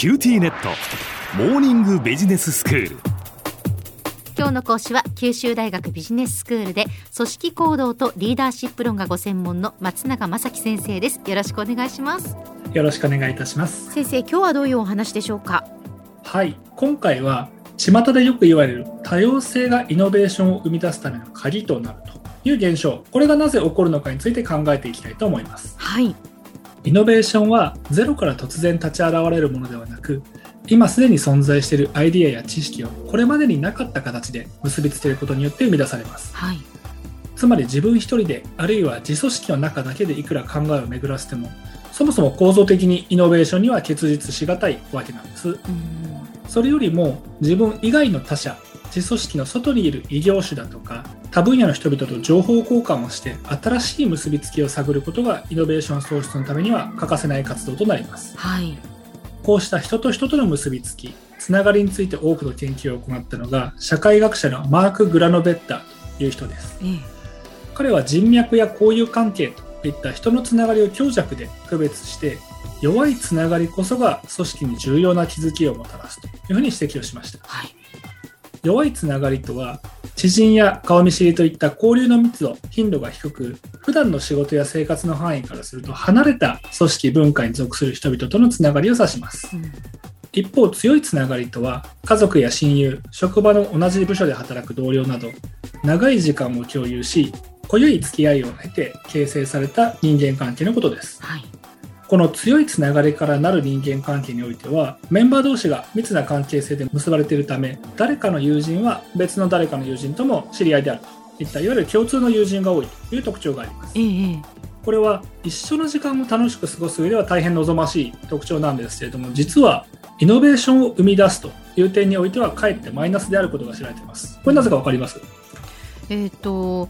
QTnet。モーニングビジネススクール。今日の講師は九州大学ビジネススクールで組織行動とリーダーシップ論がご専門の松永正樹先生です。よろしくお願いします。よろしくお願いいたします。先生今日はどういうお話でしょうか？はい。今回は巷でよく言われる多様性がイノベーションを生み出すための鍵となるという現象。これがなぜ起こるのかについて考えていきたいと思います。はいイノベーションはゼロから突然立ち現れるものではなく今すでに存在しているアイディアや知識をこれまでになかった形で結びつけることによって生み出されます。はい。つまり自分一人であるいは自組織の中だけでいくら考えを巡らせてもそもそも構造的にイノベーションには結実しがたいわけなんです。うん。それよりも自分以外の他者自組織の外にいる異業種だとか多分野の人々と情報交換をして新しい結びつきを探ることがイノベーション創出のためには欠かせない活動となります。はい。こうした人と人との結びつきつながりについて多くの研究を行ったのが社会学者のマーク・グラノベッタという人です。ええ。彼は人脈や交友関係といった人のつながりを強弱で区別して弱いつながりこそが組織に重要な気づきをもたらすというふうに指摘をしました。はい弱いつながりとは知人や顔見知りといった交流の密度頻度が低く普段の仕事や生活の範囲からすると離れた組織文化に属する人々とのつながりを指します。うん一方強いつながりとは家族や親友職場の同じ部署で働く同僚など長い時間を共有し濃ゆい付き合いを経て形成された人間関係のことです。はい。この強いつながりからなる人間関係においてはメンバー同士が密な関係性で結ばれているため誰かの友人は別の誰かの友人とも知り合いであると。いったいわゆる共通の友人が多いという特徴があります。えええこれは一緒の時間を楽しく過ごす上では大変望ましい特徴なんですけれども実はイノベーションを生み出すという点においてはかえってマイナスであることが知られています。これなぜかわかります？ええーと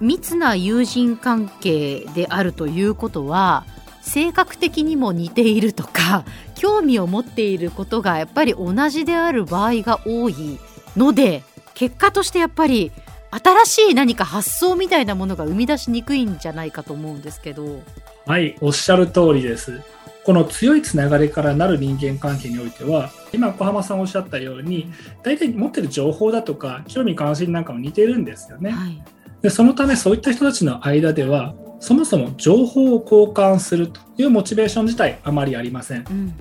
密な友人関係であるということは性格的にも似ているとか 興味を持っていることがやっぱり同じである場合が多いので結果としてやっぱり新しい何か発想みたいなものが生み出しにくいんじゃないかと思うんですけど。はいおっしゃる通りです。この強いつながりからなる人間関係においては今小浜さんおっしゃったように大体持ってる情報だとか興味関心なんかも似てるんですよね。はい。でそのためそういった人たちの間ではそもそも情報を交換するというモチベーション自体あまりありません。うん。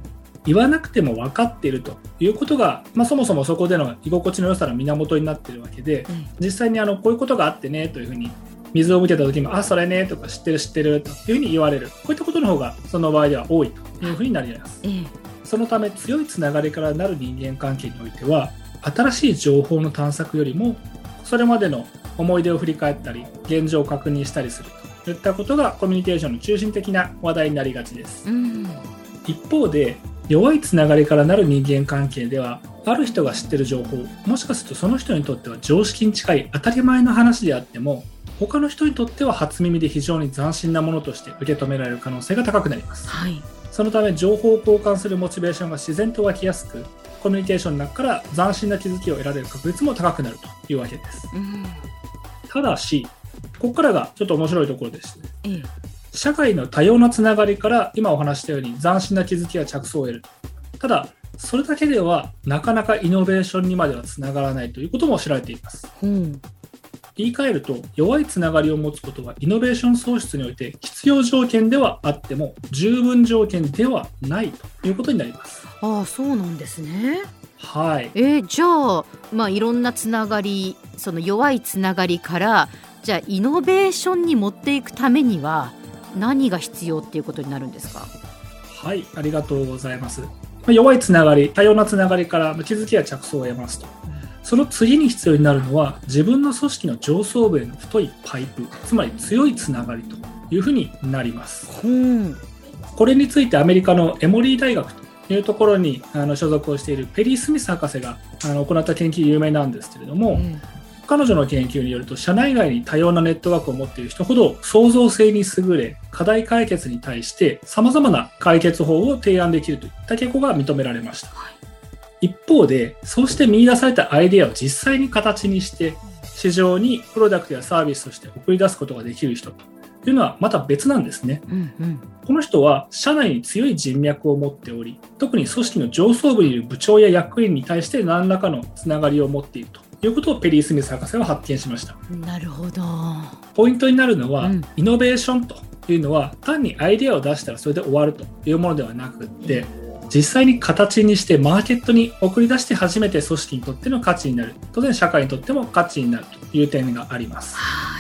言わなくても分かっているということが、まあ、そもそもそこでの居心地の良さの源になっているわけでえ実際にあのこういうことがあってねというふうに水を見てた時もあそれねとか知ってる知ってるというふうに言われる。こういったことの方がその場合では多いというふうになります。ええ。そのため強いつながりからなる人間関係においては新しい情報の探索よりもそれまでの思い出を振り返ったり現状を確認したりするといったことがコミュニケーションの中心的な話題になりがちです。うん。一方で弱いつながりからなる人間関係ではある人が知ってる情報もしかするとその人にとっては常識に近い当たり前の話であっても他の人にとっては初耳で非常に斬新なものとして受け止められる可能性が高くなります。はい。そのため情報を交換するモチベーションが自然と湧きやすくコミュニケーションの中から斬新な気づきを得られる確率も高くなるというわけです。うん。ただしここからがちょっと面白いところですええ。社会の多様なつながりから今お話したように斬新な気づきや着想を得る。ただそれだけではなかなかイノベーションにまではつながらないということも知られています。ほう言い換えると弱いつながりを持つことはイノベーション創出において必要条件ではあっても十分条件ではないということになります。ああそうなんですね。はい。えーじゃあまあいろんなつながりその弱いつながりからじゃあイノベーションに持っていくためには何が必要っていうことになるんですか？はい、ありがとうございます。まあ弱いつながり、多様なつながりからまあ気づきや着想を得ますと。その次に必要になるのは、自分の組織の上層部への太いパイプ、つまり強いつながりというふうになります。ほうこれについてアメリカのエモリー大学というところにあの所属をしているペリー・スミス博士があの行った研究有名なんですけれども、え彼女の研究によると社内外に多様なネットワークを持っている人ほど創造性に優れ課題解決に対して様々な解決法を提案できるといった傾向が認められました。はい。一方でそうして見出されたアイデアを実際に形にして市場にプロダクトやサービスとして送り出すことができる人というのはまた別なんですね。うんうん。この人は社内に強い人脈を持っており、特に組織の上層部にいる部長や役員に対して何らかのつながりを持っているということをペリー・スミス博士は発見しました。なるほど。ポイントになるのは、うんイノベーションというのは単にアイデアを出したらそれで終わるというものではなくって実際に形にしてマーケットに送り出して初めて組織にとっての価値になる当然社会にとっても価値になるという点がありますはい。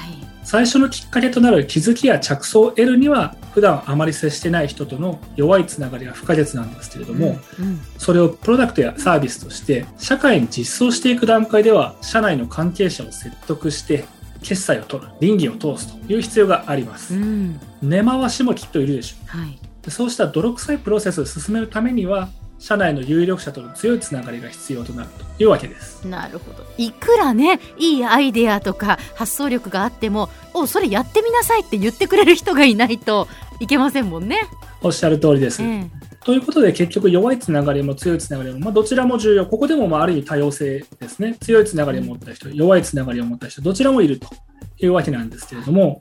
最初のきっかけとなる気づきや着想を得るには普段あまり接してない人との弱いつながりが不可欠なんですけれども、うんそれをプロダクトやサービスとして社会に実装していく段階では社内の関係者を説得して決済を取る倫理を通すという必要があります、うん。根回しもきっといるでしょはい。うそうした泥臭いプロセスを進めるためには社内の有力者との強いつながりが必要となるというわけです。なるほど。いくらねいいアイデアとか発想力があってもおそれやってみなさいって言ってくれる人がいないといけませんもんね。おっしゃる通りです、ええ。ということで結局弱いつながりも強いつながりも、まあ、どちらも重要。ここでもまあある意味多様性ですね。強いつながりを持った人弱いつながりを持った人どちらもいるというわけなんですけれども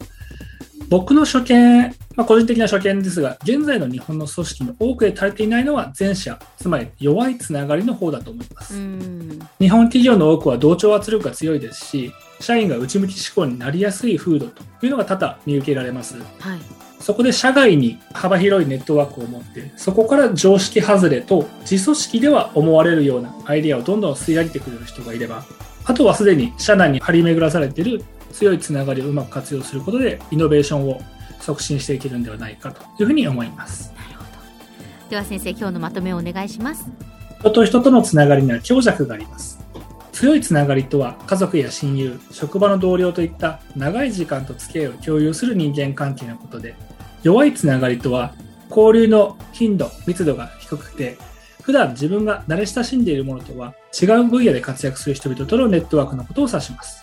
僕の所見、まあ、個人的な所見ですが現在の日本の組織の多くで足りていないのは前者つまり弱いつながりの方だと思います、うん。日本企業の多くは同調圧力が強いですし社員が内向き思考になりやすい風土というのが多々見受けられます。はい。そこで社外に幅広いネットワークを持って、そこから常識外れと自組織では思われるようなアイデアをどんどん吸い上げてくれる人がいれば、あとはすでに社内に張り巡らされている強いつながりをうまく活用することで、イノベーションを促進していけるんではないかというふうに思います。なるほどでは先生今日のまとめをお願いします。人と人とのつながりには強弱があります。強いつながりとは家族や親友、職場の同僚といった長い時間と付き合いを共有する人間関係のことで、弱いつながりとは交流の頻度、密度が低くて、普段自分が慣れ親しんでいるものとは違う分野で活躍する人々とのネットワークのことを指します。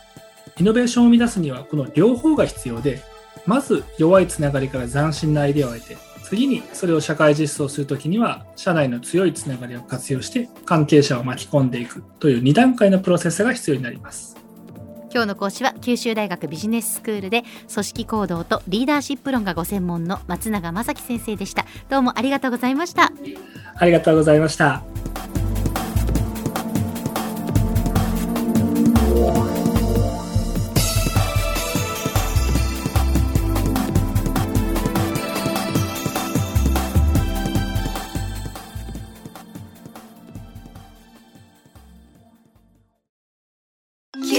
イノベーションを生み出すにはこの両方が必要で、まず弱いつながりから斬新なアイデアを得て、次にそれを社会実装するときには社内の強いつながりを活用して関係者を巻き込んでいくという2段階のプロセスが必要になります。今日の講師は九州大学ビジネススクールで組織行動とリーダーシップ論がご専門の松永正樹先生でした。どうもありがとうございました。ありがとうございました。